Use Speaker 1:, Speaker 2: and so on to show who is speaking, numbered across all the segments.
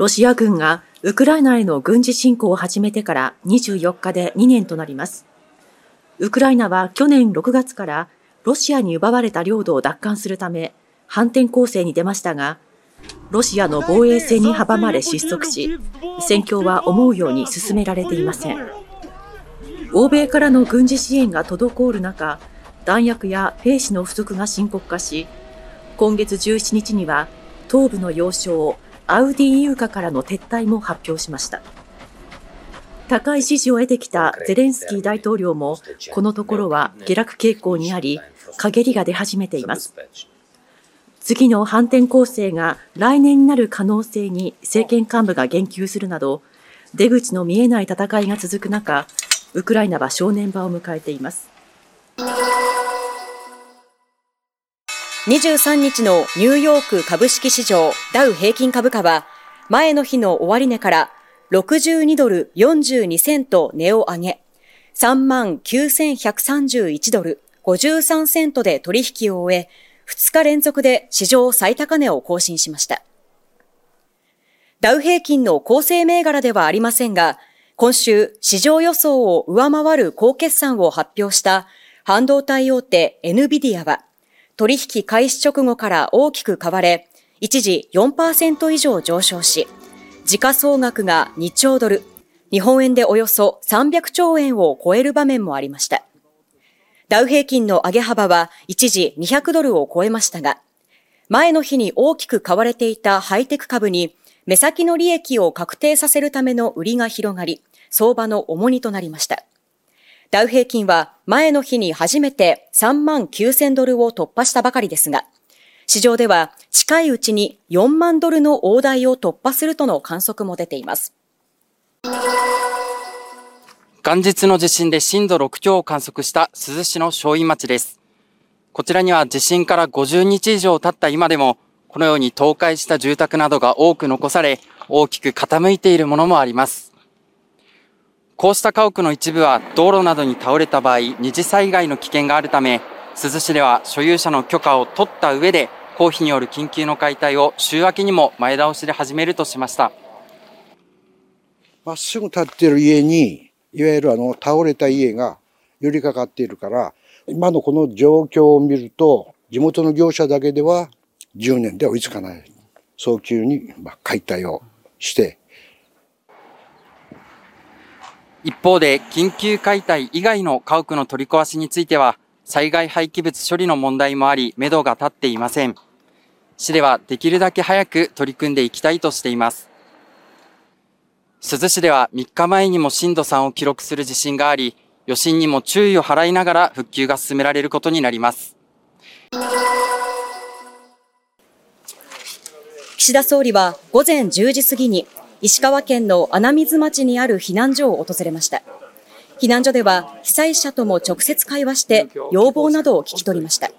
Speaker 1: ロシア軍がウクライナへの軍事侵攻を始めてから24日で2年となります。ウクライナは去年6月からロシアに奪われた領土を奪還するため反転攻勢に出ましたが、ロシアの防衛線に阻まれ失速し、戦況は思うように進められていません。欧米からの軍事支援が滞る中、弾薬や兵士の不足が深刻化し、今月17日には東部の要衝アウディイウカからの撤退も発表しました。高い支持を得てきたゼレンスキー大統領も、このところは下落傾向にあり、陰りが出始めています。次の反転攻勢が来年になる可能性に政権幹部が言及するなど、出口の見えない戦いが続く中、ウクライナは正念場を迎えています。
Speaker 2: 23日のニューヨーク株式市場ダウ平均株価は前の日の終値から62ドル42セント値を上げ、3万9131ドル53セントで取引を終え、2日連続で史上最高値を更新しました。ダウ平均の構成銘柄ではありませんが、今週市場予想を上回る高決算を発表した半導体大手 NVIDIA は、取引開始直後から大きく買われ、一時4%以上上昇し、時価総額が2兆ドル、日本円でおよそ300兆円を超える場面もありました。ダウ平均の上げ幅は一時200ドルを超えましたが、前の日に大きく買われていたハイテク株に目先の利益を確定させるための売りが広がり、相場の重荷となりました。ダウ平均は前の日に初めて3万9000ドルを突破したばかりですが、市場では近いうちに4万ドルの大台を突破するとの観測も出ています。
Speaker 3: 元日の地震で震度6強を観測した珠洲市の正院町です。こちらには地震から50日以上経った今でも、このように倒壊した住宅などが多く残され、大きく傾いているものもあります。こうした家屋の一部は道路などに倒れた場合、二次災害の危険があるため、珠洲市では所有者の許可を取った上で、公費による緊急の解体を週明けにも前倒しで始めるとしました。
Speaker 4: まっすぐ建っている家にいわゆるあの倒れた家が寄りかかっているから今のこの状況を見ると地元の業者だけでは10年で追いつかない早急に解体をして
Speaker 3: 一方で緊急解体以外の家屋の取り壊しについては災害廃棄物処理の問題もあり目処が立っていません市ではできるだけ早く取り組んでいきたいとしています珠洲市では3日前にも震度3を記録する地震があり、余震にも注意を払いながら復旧が進められることになります。
Speaker 2: 岸田総理は午前10時過ぎに石川県の穴水町にある避難所を訪れました。避難所では被災者とも直接会話して要望などを聞き取りました。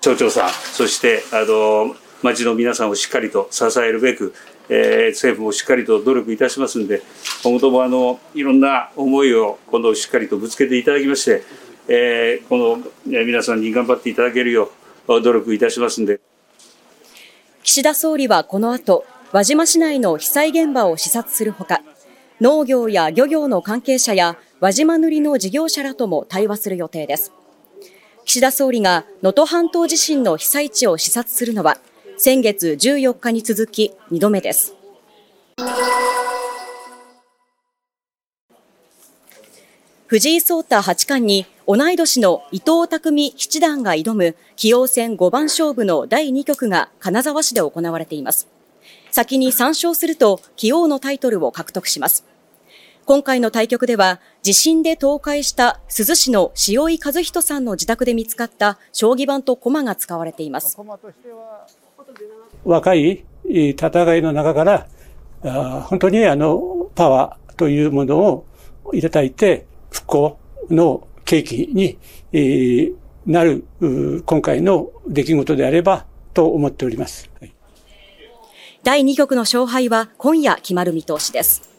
Speaker 5: 町長さん、そしてあの町の皆さんをしっかりと支えるべく、えー、政府もしっかりと努力いたしますんで、今後ともあのいろんな思いを今度しっかりとぶつけていただきまして、えー、この、えー、皆さんに頑張っていただけるよう努力いたしますんで。
Speaker 2: 岸田総理はこの後、輪島市内の被災現場を視察するほか、農業や漁業の関係者や輪島塗の事業者らとも対話する予定です。岸田総理が能登半島地震の被災地を視察するのは、先月14日に続き2度目です。藤井聡太八冠に同い年の伊藤匠七段が挑む棋王戦五番勝負の第2局が金沢市で行われています。先に3勝すると棋王のタイトルを獲得します。今回の対局では地震で倒壊した珠洲市の塩井和人さんの自宅で見つかった将棋盤と駒が使われています。
Speaker 6: 若い戦いの中から、本当にあの、パワーというものをいただいて、復興の契機に、なる、今回の出来事であればと思っております。
Speaker 2: はい第2局の勝敗は今夜決まる見通しです。